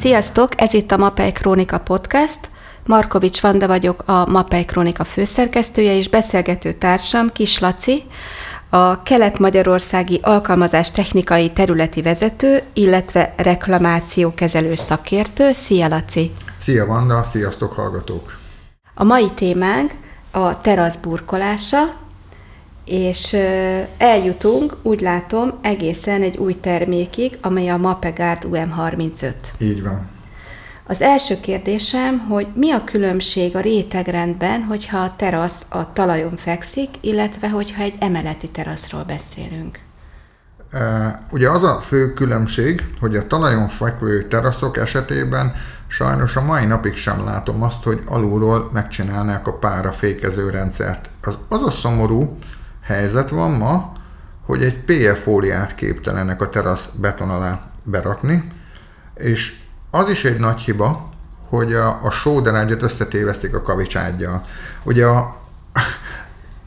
Sziasztok, ez itt a Mapei Krónika Podcast. Markovics Vanda vagyok, a Mapei Krónika főszerkesztője és beszélgető társam Kis Laci, a Kelet-Magyarországi Alkalmazás Technikai Területi Vezető, illetve reklamációkezelő szakértő. Szia, Laci! Szia, Vanda! Sziasztok, hallgatók! A mai témánk a terasz burkolása, és eljutunk, úgy látom, egészen egy új termékig, amely a Mapegard UM35. Így van. Az első kérdésem, hogy mi a különbség a rétegrendben, hogyha a terasz a talajon fekszik, illetve hogyha egy emeleti teraszról beszélünk? Ugye az a fő különbség, hogy a talajon fekvő teraszok esetében sajnos a mai napig sem látom azt, hogy alulról megcsinálnák a párafékező rendszert. Az, az a szomorú helyzet van ma, hogy egy PF fóliát képtelenek a terasz beton alá berakni, és az is egy nagy hiba, hogy a, a sóderágyat összetévesztik a kavicságyjal. Ugye a,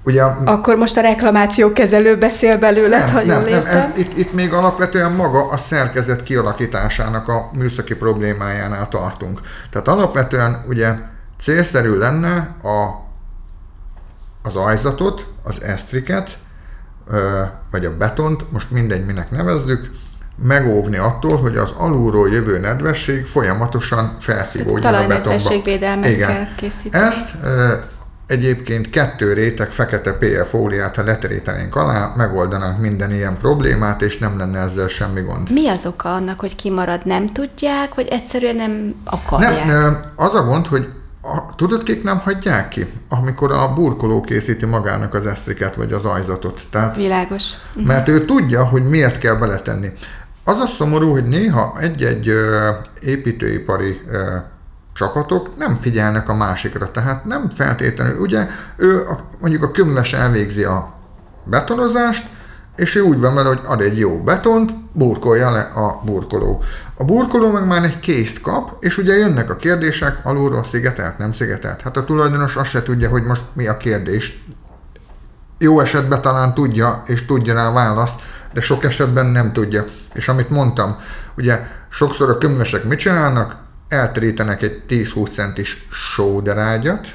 Ugye, Akkor most a reklamáció kezelő beszél belőle, ha jól nem, értem? Nem, itt, itt még alapvetően maga a szerkezet kialakításának a műszaki problémájánál tartunk. Tehát alapvetően ugye célszerű lenne a, az ajzatot, az esztriket, vagy a betont, most mindegy, minek nevezzük, megóvni attól, hogy az alulról jövő nedvesség folyamatosan felszívódjon a betonba. Igen. kell készíteni. Ezt e, egyébként kettő réteg fekete PF fóliát, ha leterítenénk alá, megoldanánk minden ilyen problémát, és nem lenne ezzel semmi gond. Mi az oka annak, hogy kimarad? Nem tudják, vagy egyszerűen nem akarják? Nem, az a gond, hogy a, tudod, kik nem hagyják ki? Amikor a burkoló készíti magának az esztriket vagy az ajzatot. Tehát, Világos. Mert ő tudja, hogy miért kell beletenni. Az a szomorú, hogy néha egy-egy építőipari csapatok nem figyelnek a másikra, tehát nem feltétlenül, ugye ő mondjuk a kömves elvégzi a betonozást, és ő úgy van vele, hogy ad egy jó betont, burkolja le a burkoló. A burkoló meg már egy készt kap, és ugye jönnek a kérdések, alulról szigetelt, nem szigetelt. Hát a tulajdonos azt se tudja, hogy most mi a kérdés. Jó esetben talán tudja, és tudja rá választ, de sok esetben nem tudja. És amit mondtam, ugye sokszor a kömvesek mit csinálnak? Elterítenek egy 10-20 centis sóderágyat,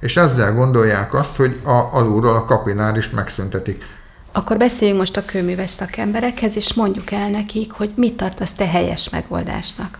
és ezzel gondolják azt, hogy a, alulról a kapillárist megszüntetik. Akkor beszéljünk most a kőműves szakemberekhez, és mondjuk el nekik, hogy mit tartasz te helyes megoldásnak.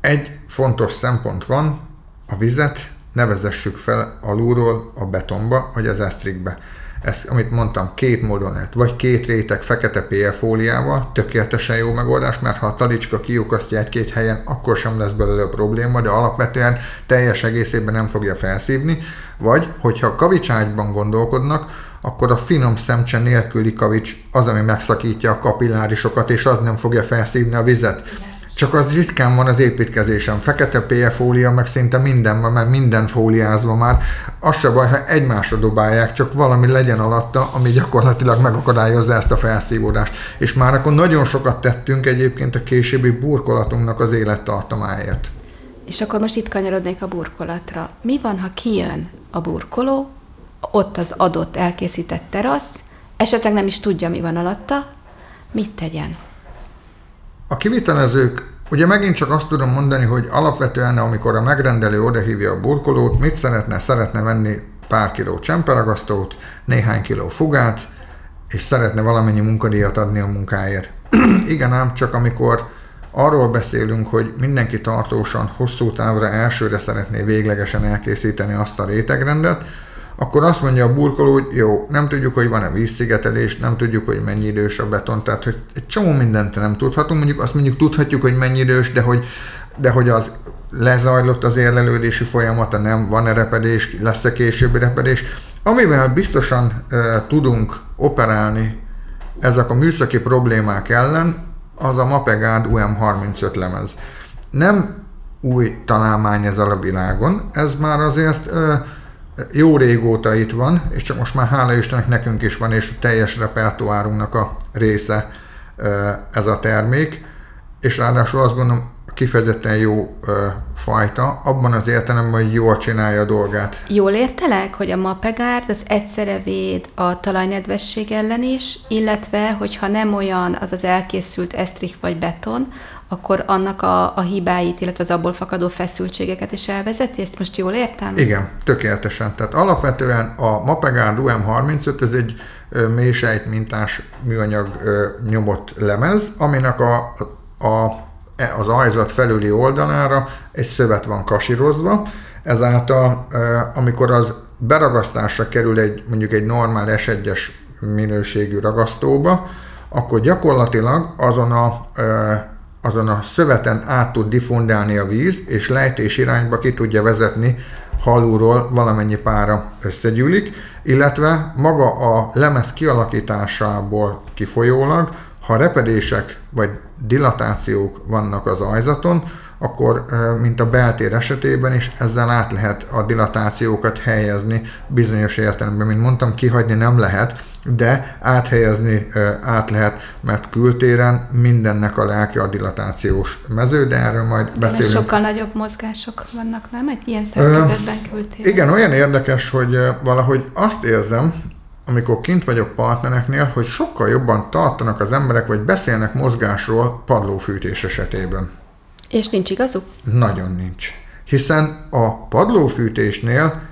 Egy fontos szempont van, a vizet nevezessük fel alulról a betonba, vagy az esztrikbe. Ezt, amit mondtam, két módon lehet, vagy két réteg fekete PF fóliával, tökéletesen jó megoldás, mert ha a talicska kiukasztja egy-két helyen, akkor sem lesz belőle probléma, de alapvetően teljes egészében nem fogja felszívni, vagy hogyha kavicságyban gondolkodnak, akkor a finom szemcse nélküli kavics az, ami megszakítja a kapillárisokat, és az nem fogja felszívni a vizet. Csak az ritkán van az építkezésem. Fekete PF fólia, meg szinte minden van, mert minden fóliázva már. Az se baj, ha egymásra dobálják, csak valami legyen alatta, ami gyakorlatilag megakadályozza ezt a felszívódást. És már akkor nagyon sokat tettünk egyébként a későbbi burkolatunknak az élettartamáért. És akkor most itt kanyarodnék a burkolatra. Mi van, ha kijön a burkoló, ott az adott elkészített terasz, esetleg nem is tudja, mi van alatta, mit tegyen? A kivitelezők, ugye megint csak azt tudom mondani, hogy alapvetően, amikor a megrendelő odahívja a burkolót, mit szeretne? Szeretne venni pár kiló csemperagasztót, néhány kiló fogát, és szeretne valamennyi munkadíjat adni a munkáért. Igen ám, csak amikor arról beszélünk, hogy mindenki tartósan, hosszú távra elsőre szeretné véglegesen elkészíteni azt a rétegrendet, akkor azt mondja a burkoló, hogy jó, nem tudjuk, hogy van-e vízszigetelés, nem tudjuk, hogy mennyi idős a beton, tehát hogy egy csomó mindent nem tudhatunk, mondjuk azt mondjuk tudhatjuk, hogy mennyi idős, de hogy, de hogy az lezajlott az érlelődési folyamata, nem, van-e repedés, lesz-e későbbi repedés, amivel biztosan e, tudunk operálni ezek a műszaki problémák ellen, az a Mapegard UM35 lemez. Nem új találmány ez a világon, ez már azért e, jó régóta itt van, és csak most már hála Istennek nekünk is van, és a teljes repertoárunknak a része ez a termék, és ráadásul azt gondolom, kifejezetten jó ö, fajta, abban az értelemben, hogy jól csinálja a dolgát. Jól értelek, hogy a mapegárd az egyszerre véd a talajnedvesség ellen is, illetve, hogyha nem olyan az az elkészült esztrik vagy beton, akkor annak a, a hibáit, illetve az abból fakadó feszültségeket is elvezeti? Ezt most jól értem? Igen, tökéletesen. Tehát alapvetően a Mapegard UM35, ez egy mélysejt mintás műanyag nyomott lemez, aminek a, a, az ajzat felüli oldalára egy szövet van kasírozva, ezáltal amikor az beragasztásra kerül egy mondjuk egy normál S1-es minőségű ragasztóba, akkor gyakorlatilag azon a, azon a szöveten át tud diffundálni a víz, és lejtés irányba ki tudja vezetni halúról valamennyi pára összegyűlik, illetve maga a lemez kialakításából kifolyólag, ha repedések vagy dilatációk vannak az ajzaton, akkor mint a beltér esetében is ezzel át lehet a dilatációkat helyezni bizonyos értelemben. Mint mondtam, kihagyni nem lehet, de áthelyezni át lehet, mert kültéren mindennek a lelke a dilatációs mező, de erről majd beszélünk. sokkal nagyobb mozgások vannak, nem? Egy ilyen szerkezetben kültéren. Igen, olyan érdekes, hogy valahogy azt érzem, amikor kint vagyok partnereknél, hogy sokkal jobban tartanak az emberek, vagy beszélnek mozgásról padlófűtés esetében. És nincs igazuk? Nagyon nincs. Hiszen a padlófűtésnél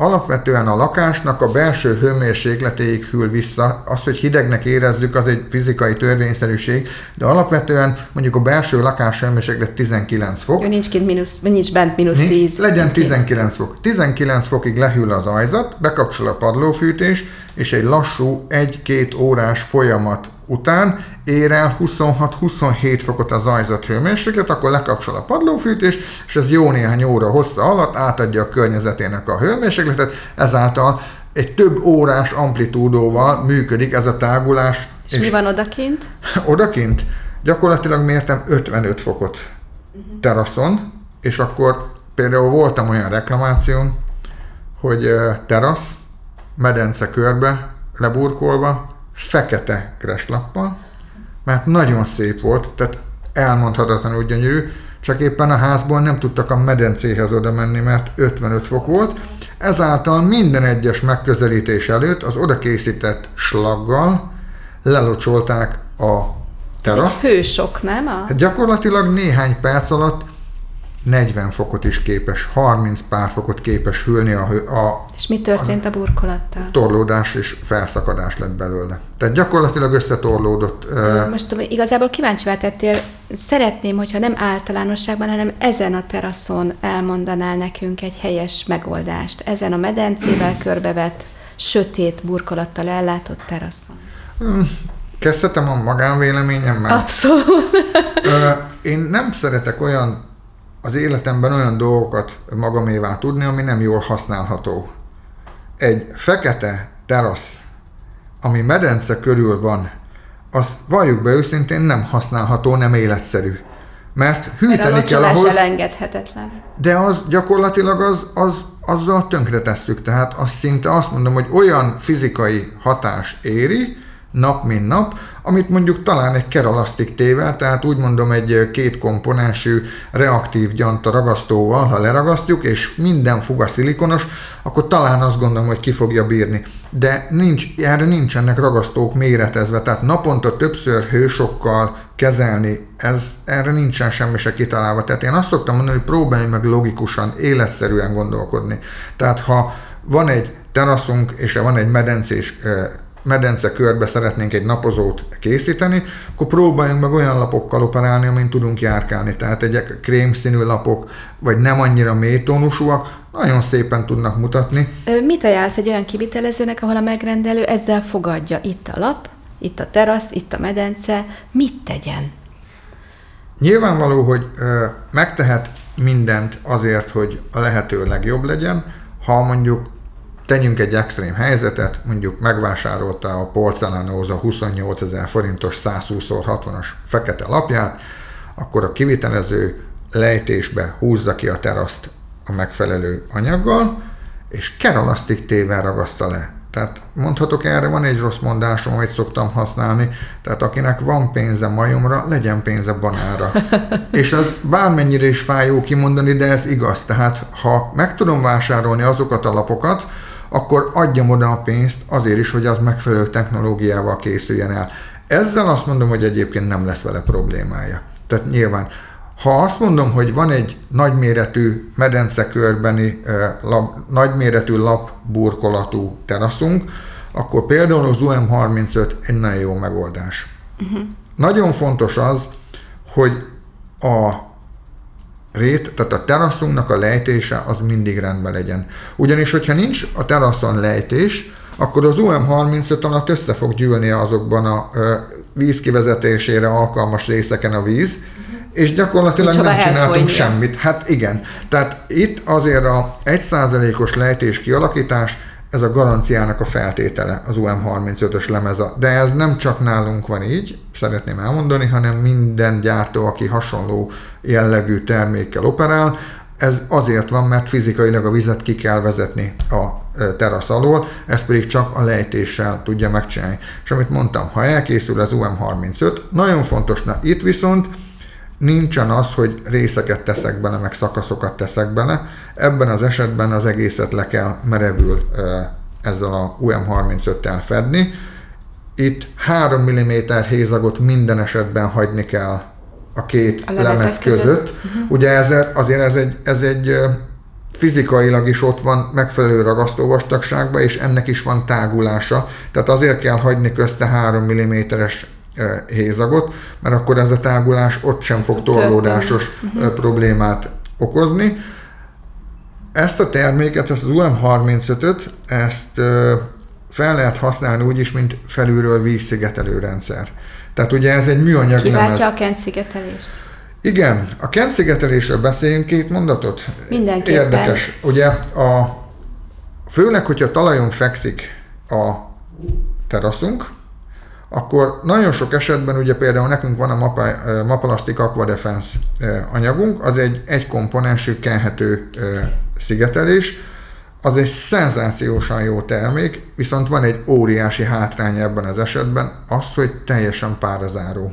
alapvetően a lakásnak a belső hőmérsékletéig hűl vissza. Az, hogy hidegnek érezzük, az egy fizikai törvényszerűség, de alapvetően mondjuk a belső lakás hőmérséklet 19 fok. Jó, nincs, kint mínusz, nincs bent mínusz 10. Legyen 19 fok. 19 fokig lehűl az ajzat, bekapcsol a padlófűtés, és egy lassú 1-2 órás folyamat után ér el 26-27 fokot a zajzat hőmérséklet, akkor lekapcsol a padlófűtés, és ez jó néhány óra hossza alatt átadja a környezetének a hőmérsékletet, ezáltal egy több órás amplitúdóval működik ez a tágulás. És, és mi van odakint? Odakint gyakorlatilag mértem 55 fokot teraszon, és akkor például voltam olyan reklamáción, hogy terasz, medence körbe leburkolva, fekete kreslappal, mert nagyon szép volt, tehát elmondhatatlanul gyönyörű, csak éppen a házból nem tudtak a medencéhez oda menni, mert 55 fok volt, ezáltal minden egyes megközelítés előtt az oda készített slaggal lelocsolták a teraszt. Ez egy hősok, nem? A... Hát gyakorlatilag néhány perc alatt 40 fokot is képes, 30 pár fokot képes hűlni a, a És mi történt a, a burkolattal? Torlódás és felszakadás lett belőle. Tehát gyakorlatilag összetorlódott. Most igazából kíváncsi tettél, szeretném, hogyha nem általánosságban, hanem ezen a teraszon elmondanál nekünk egy helyes megoldást. Ezen a medencével körbevett, sötét burkolattal ellátott teraszon. Hmm, kezdhetem a magánvéleményemmel. Abszolút. Én nem szeretek olyan az életemben olyan dolgokat magamévá tudni, ami nem jól használható. Egy fekete terasz, ami medence körül van, az valljuk be őszintén nem használható, nem életszerű. Mert hűteni Mert kell ahhoz... elengedhetetlen. De az gyakorlatilag az, az, azzal tönkretesszük. Tehát azt szinte azt mondom, hogy olyan fizikai hatás éri, nap mint nap, amit mondjuk talán egy keralasztik tével, tehát úgy mondom egy két komponensű reaktív gyanta ragasztóval, ha leragasztjuk, és minden fuga szilikonos, akkor talán azt gondolom, hogy ki fogja bírni. De nincs, erre nincsenek ragasztók méretezve, tehát naponta többször hősokkal kezelni, ez, erre nincsen semmi se kitalálva. Tehát én azt szoktam mondani, hogy próbálj meg logikusan, életszerűen gondolkodni. Tehát ha van egy teraszunk, és van egy medencés medence körbe szeretnénk egy napozót készíteni, akkor próbáljunk meg olyan lapokkal operálni, amin tudunk járkálni. Tehát egy krémszínű lapok, vagy nem annyira mélytónusúak, nagyon szépen tudnak mutatni. Mit ajánlsz egy olyan kivitelezőnek, ahol a megrendelő ezzel fogadja? Itt a lap, itt a terasz, itt a medence. Mit tegyen? Nyilvánvaló, hogy ö, megtehet mindent azért, hogy a lehető legjobb legyen. Ha mondjuk tegyünk egy extrém helyzetet, mondjuk megvásárolta a porcelánóza 28 ezer forintos 120x60-as fekete lapját, akkor a kivitelező lejtésbe húzza ki a teraszt a megfelelő anyaggal, és keralasztik tével ragaszta le. Tehát mondhatok erre, van egy rossz mondásom, amit szoktam használni, tehát akinek van pénze majomra, legyen pénze banára. és az bármennyire is fájó kimondani, de ez igaz. Tehát ha meg tudom vásárolni azokat a lapokat, akkor adjam oda a pénzt azért is, hogy az megfelelő technológiával készüljen el. Ezzel azt mondom, hogy egyébként nem lesz vele problémája. Tehát nyilván. Ha azt mondom, hogy van egy nagyméretű medencekörbeni, lap, nagyméretű lapburkolatú teraszunk, akkor például az UM35 egy nagyon jó megoldás. Uh-huh. Nagyon fontos az, hogy a rét, tehát a teraszunknak a lejtése az mindig rendben legyen. Ugyanis, hogyha nincs a teraszon lejtés, akkor az UM35 alatt össze fog gyűlni azokban a ö, vízkivezetésére alkalmas részeken a víz, és gyakorlatilag Nincs nem csináltunk semmit. Hát igen. Tehát itt azért a 1%-os lejtés kialakítás, ez a garanciának a feltétele, az UM35-ös lemeza. De ez nem csak nálunk van így, szeretném elmondani, hanem minden gyártó, aki hasonló jellegű termékkel operál, ez azért van, mert fizikailag a vizet ki kell vezetni a terasz alól, ezt pedig csak a lejtéssel tudja megcsinálni. És amit mondtam, ha elkészül az UM35, nagyon fontos, na itt viszont nincsen az, hogy részeket teszek bele, meg szakaszokat teszek bele. Ebben az esetben az egészet le kell merevül ezzel a UM35-tel fedni. Itt 3 mm hézagot minden esetben hagyni kell a két a lemez között. között. Uh-huh. Ugye ez, azért ez egy, ez egy fizikailag is ott van megfelelő ragasztóvastagságban, és ennek is van tágulása. Tehát azért kell hagyni közte 3 mm-es hézagot, mert akkor ez a tágulás ott sem fog torlódásos uh-huh. problémát okozni. Ezt a terméket, ezt az UM35-öt, ezt fel lehet használni úgy is, mint felülről vízszigetelő rendszer. Tehát ugye ez egy műanyag Kiváltja a kent szigetelést. Igen, a kent szigetelésről beszéljünk két mondatot. Mindenképpen. Érdekes. Ugye a, főleg, hogyha talajon fekszik a teraszunk, akkor nagyon sok esetben, ugye például nekünk van a Mapa, Mapalastic Aqua Defense anyagunk, az egy egykomponensű kenhető szigetelés, az egy szenzációsan jó termék, viszont van egy óriási hátránya ebben az esetben, az, hogy teljesen párazáró.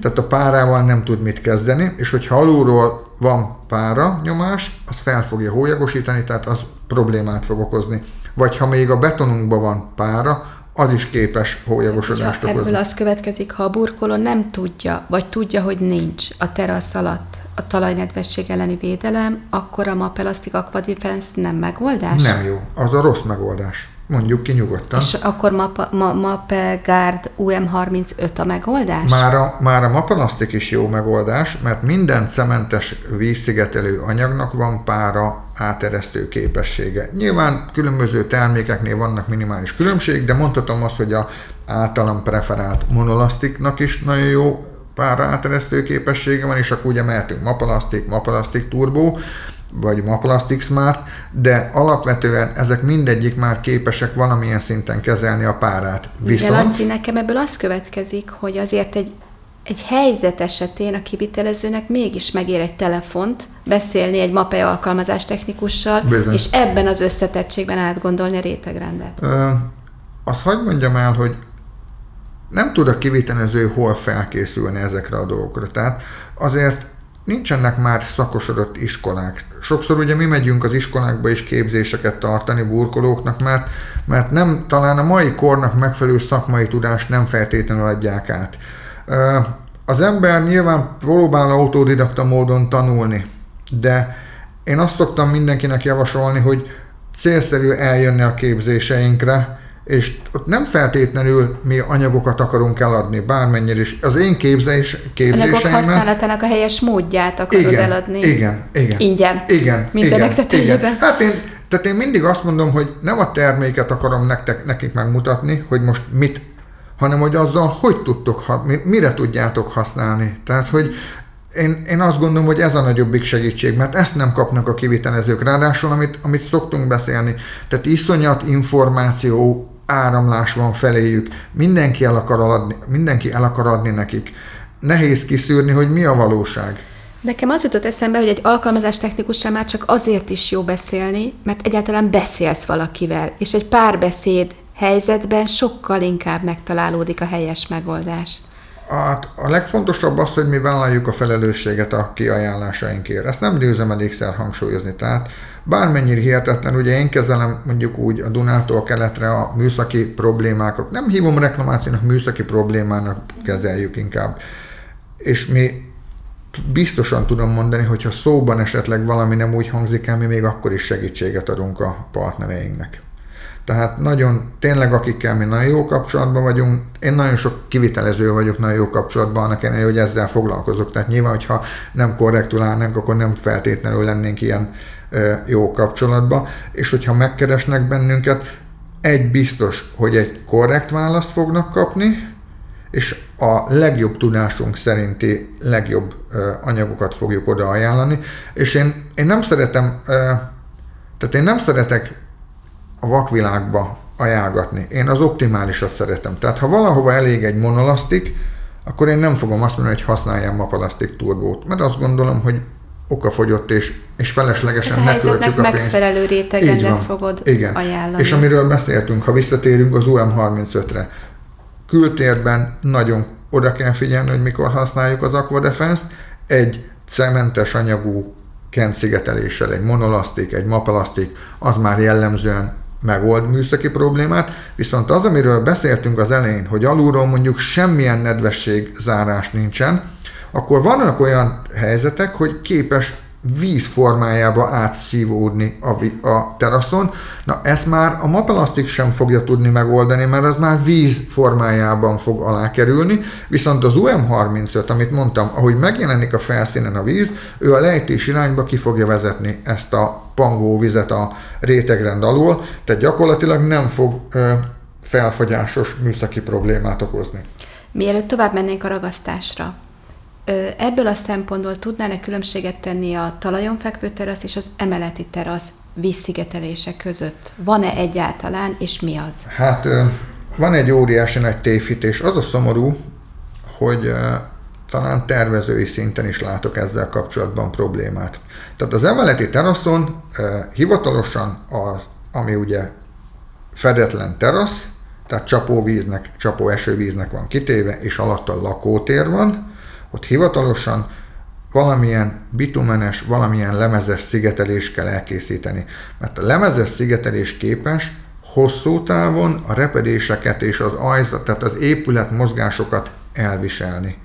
Tehát a párával nem tud mit kezdeni, és hogyha alulról van pára nyomás, az fel fogja hólyagosítani, tehát az problémát fog okozni. Vagy ha még a betonunkban van pára, az is képes hólyagosodást okozni. Ebből az következik, ha a burkoló nem tudja, vagy tudja, hogy nincs a terasz alatt a talajnedvesség elleni védelem, akkor a Mapelastic Aqua Defense nem megoldás? Nem jó, az a rossz megoldás. Mondjuk ki nyugodtan. És akkor Mapa, Ma, Mape Guard UM35 a megoldás? Már a, már a Mapelastic is jó megoldás, mert minden cementes vízszigetelő anyagnak van pára áteresztő képessége. Nyilván különböző termékeknél vannak minimális különbség, de mondhatom azt, hogy a általam preferált monolasztiknak is nagyon jó pára áteresztő képessége van, és akkor ugye mehetünk Mapalastic, Mapalastic Turbo, vagy Maplastic Smart, de alapvetően ezek mindegyik már képesek valamilyen szinten kezelni a párát. Viszont... De Laci, nekem ebből az következik, hogy azért egy, egy helyzet esetén a kivitelezőnek mégis megér egy telefont, beszélni egy MAPE alkalmazás technikussal, Bizony. és ebben az összetettségben átgondolni a rétegrendet. Ö, azt hagyd mondjam el, hogy nem tud a kivitelező hol felkészülni ezekre a dolgokra. Tehát azért nincsenek már szakosodott iskolák. Sokszor ugye mi megyünk az iskolákba is képzéseket tartani burkolóknak, mert, mert nem, talán a mai kornak megfelelő szakmai tudást nem feltétlenül adják át. Az ember nyilván próbál autodidakta módon tanulni, de én azt szoktam mindenkinek javasolni, hogy célszerű eljönni a képzéseinkre, és ott nem feltétlenül mi anyagokat akarunk eladni, bármennyire is. Az én képzés, képzéseimben... Anyagok használatának a helyes módját akarod igen, eladni. Igen, igen. Ingyen. Igen, Mindenek igen, igen. Hát én, tehát én mindig azt mondom, hogy nem a terméket akarom nektek, nekik megmutatni, hogy most mit, hanem hogy azzal hogy tudtok, mire tudjátok használni. Tehát, hogy én, én azt gondolom, hogy ez a nagyobbik segítség, mert ezt nem kapnak a kivitelezők. Ráadásul, amit, amit szoktunk beszélni, tehát iszonyat információ áramlás van feléjük, mindenki el akar adni, mindenki el akar adni nekik. Nehéz kiszűrni, hogy mi a valóság. Nekem az jutott eszembe, hogy egy alkalmazás technikussal már csak azért is jó beszélni, mert egyáltalán beszélsz valakivel, és egy párbeszéd helyzetben sokkal inkább megtalálódik a helyes megoldás. Hát a legfontosabb az, hogy mi vállaljuk a felelősséget a kiajánlásainkért. Ezt nem győzem elégszer hangsúlyozni. Tehát bármennyire hihetetlen, ugye én kezelem mondjuk úgy a Dunától keletre a műszaki problémákat. Nem hívom reklamációnak, műszaki problémának kezeljük inkább. És mi biztosan tudom mondani, hogyha szóban esetleg valami nem úgy hangzik el, mi még akkor is segítséget adunk a partnereinknek. Tehát nagyon, tényleg akikkel mi nagyon jó kapcsolatban vagyunk, én nagyon sok kivitelező vagyok nagyon jó kapcsolatban, annak ellenére, hogy ezzel foglalkozok. Tehát nyilván, hogyha nem korrektül állnánk, akkor nem feltétlenül lennénk ilyen jó kapcsolatban. És hogyha megkeresnek bennünket, egy biztos, hogy egy korrekt választ fognak kapni, és a legjobb tudásunk szerinti legjobb anyagokat fogjuk oda ajánlani. És én, én nem szeretem, tehát én nem szeretek a vakvilágba ajánlgatni. Én az optimálisat szeretem. Tehát ha valahova elég egy monolasztik, akkor én nem fogom azt mondani, hogy használjam mapalasztik turbót, mert azt gondolom, hogy okafogyott és, és feleslegesen hát ne költsük a pénzt. megfelelő rétegendet fogod Igen. ajánlani. És amiről beszéltünk, ha visszatérünk az UM35-re, kültérben nagyon oda kell figyelni, hogy mikor használjuk az Aquadefense-t, egy cementes anyagú kent szigeteléssel, egy monolasztik, egy mapalasztik, az már jellemzően megold műszaki problémát, viszont az, amiről beszéltünk az elején, hogy alulról mondjuk semmilyen nedvesség zárás nincsen, akkor vannak olyan helyzetek, hogy képes víz formájába átszívódni a, a teraszon. Na ezt már a mapelasztik sem fogja tudni megoldani, mert az már víz formájában fog alá kerülni, viszont az UM35, amit mondtam, ahogy megjelenik a felszínen a víz, ő a lejtés irányba ki fogja vezetni ezt a pangó vizet a rétegrend alól, tehát gyakorlatilag nem fog ö, felfogyásos műszaki problémát okozni. Mielőtt tovább mennénk a ragasztásra, Ebből a szempontból tudnál-e különbséget tenni a talajon fekvő terasz és az emeleti terasz vízszigetelése között? Van-e egyáltalán, és mi az? Hát van egy óriási nagy tévhités. Az a szomorú, hogy talán tervezői szinten is látok ezzel kapcsolatban problémát. Tehát az emeleti teraszon hivatalosan, az, ami ugye fedetlen terasz, tehát csapóvíznek, csapó esővíznek van kitéve, és alatta lakótér van, ott hivatalosan valamilyen bitumenes, valamilyen lemezes szigetelés kell elkészíteni. Mert a lemezes szigetelés képes hosszú távon a repedéseket és az ajzat, tehát az épület mozgásokat elviselni.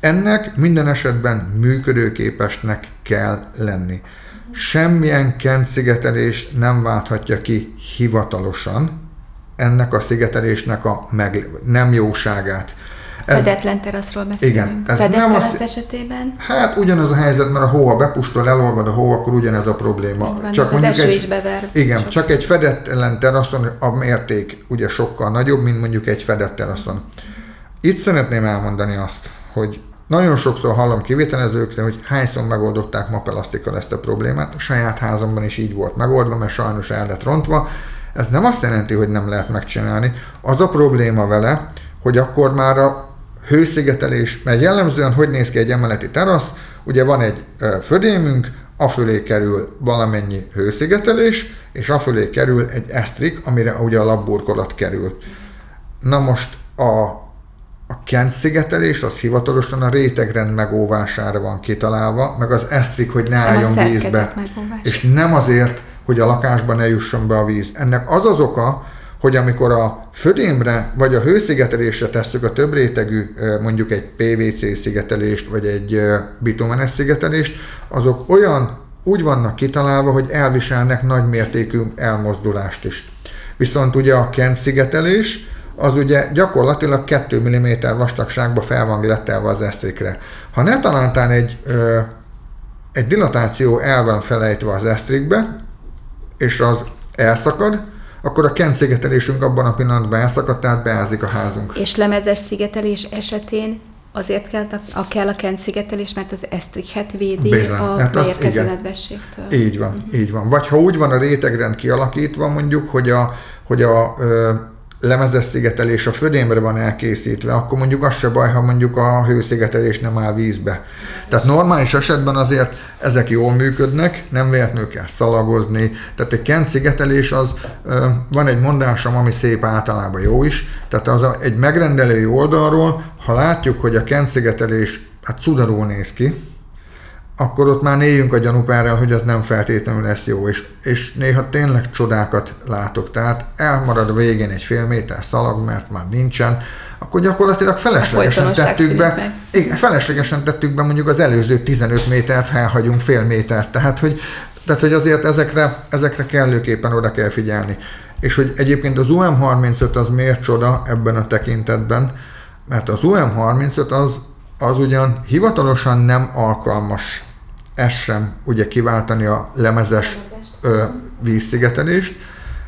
Ennek minden esetben működőképesnek kell lenni. Semmilyen kent szigetelés nem válthatja ki hivatalosan ennek a szigetelésnek a meg, nem jóságát. Fedetlen teraszról beszélünk. Igen. Ez Fedett nem terasz az, esetében? Hát ugyanaz a helyzet, mert a hó, ha bepustol, elolvad a hó, akkor ugyanez a probléma. Van, csak az eső egy, is bever. Igen, sok. csak egy fedetlen teraszon a mérték ugye sokkal nagyobb, mint mondjuk egy fedett teraszon. Itt szeretném elmondani azt, hogy nagyon sokszor hallom kivitelezőkre, hogy hányszor megoldották mapelasztikkal ezt a problémát. A saját házamban is így volt megoldva, mert sajnos el lett rontva. Ez nem azt jelenti, hogy nem lehet megcsinálni. Az a probléma vele, hogy akkor már a hőszigetelés, mert jellemzően hogy néz ki egy emeleti terasz, ugye van egy födémünk, afölé kerül valamennyi hőszigetelés, és afölé kerül egy esztrik, amire ugye a labburkolat kerül. Na most a, a kent szigetelés az hivatalosan a rétegrend megóvására van kitalálva, meg az esztrik, hogy ne álljon vízbe. És nem azért, hogy a lakásban ne jusson be a víz. Ennek az az oka, hogy amikor a födémre vagy a hőszigetelésre tesszük a több rétegű, mondjuk egy PVC szigetelést, vagy egy bitumenes szigetelést, azok olyan úgy vannak kitalálva, hogy elviselnek nagy mértékű elmozdulást is. Viszont ugye a kent szigetelés, az ugye gyakorlatilag 2 mm vastagságba fel van lettelve az esztrikre. Ha ne talántán egy, ö, egy dilatáció el van felejtve az esztrikbe, és az elszakad, akkor a kent szigetelésünk abban a pillanatban elszakadt, tehát beázik a házunk. És lemezes szigetelés esetén azért kell a, a, kell a kent szigetelés, mert az esztrikhet védi Bizony. a hát beérkező nedvességtől. Így van, uh-huh. így van. Vagy ha úgy van a rétegrend kialakítva mondjuk, hogy a, hogy a ö, lemezes szigetelés a födémre van elkészítve, akkor mondjuk az se baj, ha mondjuk a hőszigetelés nem áll vízbe. Tehát normális esetben azért ezek jól működnek, nem véletlenül kell szalagozni. Tehát egy kent szigetelés az, van egy mondásom, ami szép általában jó is, tehát az egy megrendelői oldalról, ha látjuk, hogy a kent szigetelés hát cudarul néz ki, akkor ott már éljünk a gyanúpárral, hogy az nem feltétlenül lesz jó, és, és néha tényleg csodákat látok. Tehát elmarad a végén egy fél méter szalag, mert már nincsen, akkor gyakorlatilag feleslegesen tettük be, igen, feleslegesen tettük be mondjuk az előző 15 métert, ha elhagyunk fél métert. Tehát, hogy, tehát, hogy azért ezekre, ezekre kellőképpen oda kell figyelni. És hogy egyébként az UM35 az miért csoda ebben a tekintetben, mert az UM35 az, az ugyan hivatalosan nem alkalmas ez sem ugye kiváltani a lemezes ö, vízszigetelést,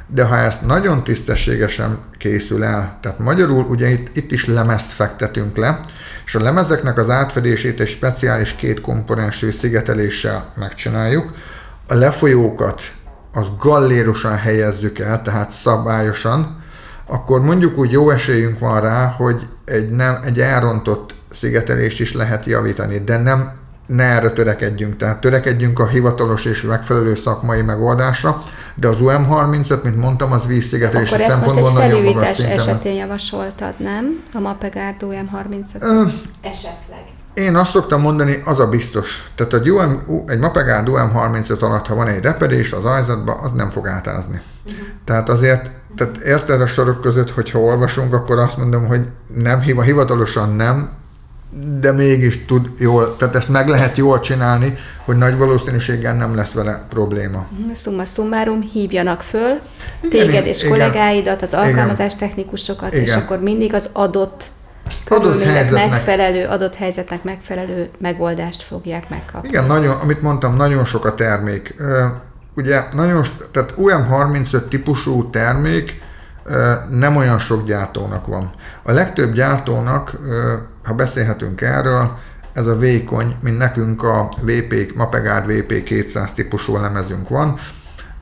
de ha ezt nagyon tisztességesen készül el, tehát magyarul ugye itt, itt is lemezt fektetünk le, és a lemezeknek az átfedését egy speciális két komponensű szigeteléssel megcsináljuk, a lefolyókat az gallérosan helyezzük el, tehát szabályosan, akkor mondjuk úgy jó esélyünk van rá, hogy egy, nem, egy elrontott szigetelést is lehet javítani, de nem ne erre törekedjünk, tehát törekedjünk a hivatalos és megfelelő szakmai megoldásra, de az UM35, mint mondtam, az vízszigetelési Akkor szempontból nagyon magas szinten. esetén javasoltad, nem? A Mapegárd UM35? Ö, Esetleg. Én azt szoktam mondani, az a biztos. Tehát egy, UM, egy Mapegárd UM35 alatt, ha van egy repedés az ajzatba, az nem fog átázni. Uh-huh. Tehát azért, tehát érted a sorok között, hogyha olvasunk, akkor azt mondom, hogy nem, hivatalosan nem, de mégis tud jól, tehát ezt meg lehet jól csinálni, hogy nagy valószínűséggel nem lesz vele probléma. Summa summarum, hívjanak föl igen, téged és igen, kollégáidat, az alkalmazás technikusokat, igen. és akkor mindig az adott adott helyzetnek megfelelő, adott helyzetnek megfelelő megoldást fogják megkapni. Igen, nagyon, amit mondtam, nagyon sok a termék. Ugye nagyon, tehát UM35 típusú termék nem olyan sok gyártónak van. A legtöbb gyártónak ha beszélhetünk erről, ez a vékony, mint nekünk a VP, Mapegard VP200 típusú lemezünk van.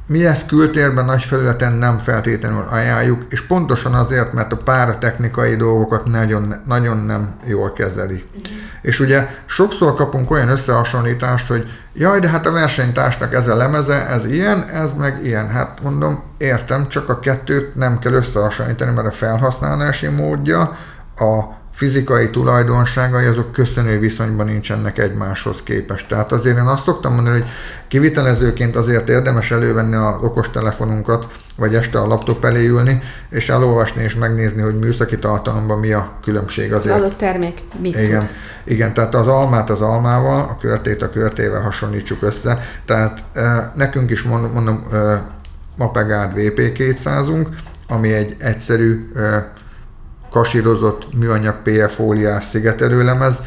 Mi ezt kültérben nagy felületen nem feltétlenül ajánljuk, és pontosan azért, mert a páratechnikai dolgokat nagyon, nagyon nem jól kezeli. Uh-huh. És ugye sokszor kapunk olyan összehasonlítást, hogy jaj, de hát a versenytársnak ez a lemeze, ez ilyen, ez meg ilyen. Hát mondom, értem, csak a kettőt nem kell összehasonlítani, mert a felhasználási módja, a fizikai tulajdonságai azok köszönő viszonyban nincsenek egymáshoz képest. Tehát azért én azt szoktam mondani, hogy kivitelezőként azért érdemes elővenni az okostelefonunkat, vagy este a laptop elé ülni, és elolvasni és megnézni, hogy műszaki tartalomban mi a különbség azért. Az adott termék mit igen, tud? Igen, tehát az almát az almával, a körtét a körtével hasonlítsuk össze. Tehát e, nekünk is mondom, mondom e, Mapegard VP200-unk, ami egy egyszerű e, kasírozott műanyag PF fóliás szigetelőlemez,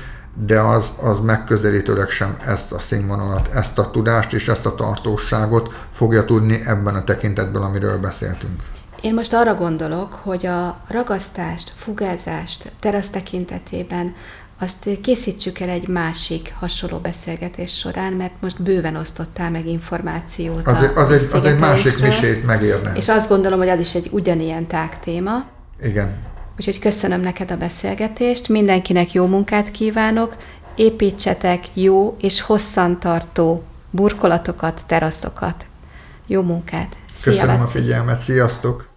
de az, az megközelítőleg sem ezt a színvonalat, ezt a tudást és ezt a tartóságot fogja tudni ebben a tekintetben, amiről beszéltünk. Én most arra gondolok, hogy a ragasztást, fugázást terasz tekintetében azt készítsük el egy másik hasonló beszélgetés során, mert most bőven osztottál meg információt. Az, a, az, egy, az egy másik misét megérne. És azt gondolom, hogy az is egy ugyanilyen tág téma. Igen. Úgyhogy köszönöm neked a beszélgetést, mindenkinek jó munkát kívánok, építsetek jó és hosszantartó burkolatokat, teraszokat. Jó munkát! Szia, Köszönöm Laci. a figyelmet, sziasztok!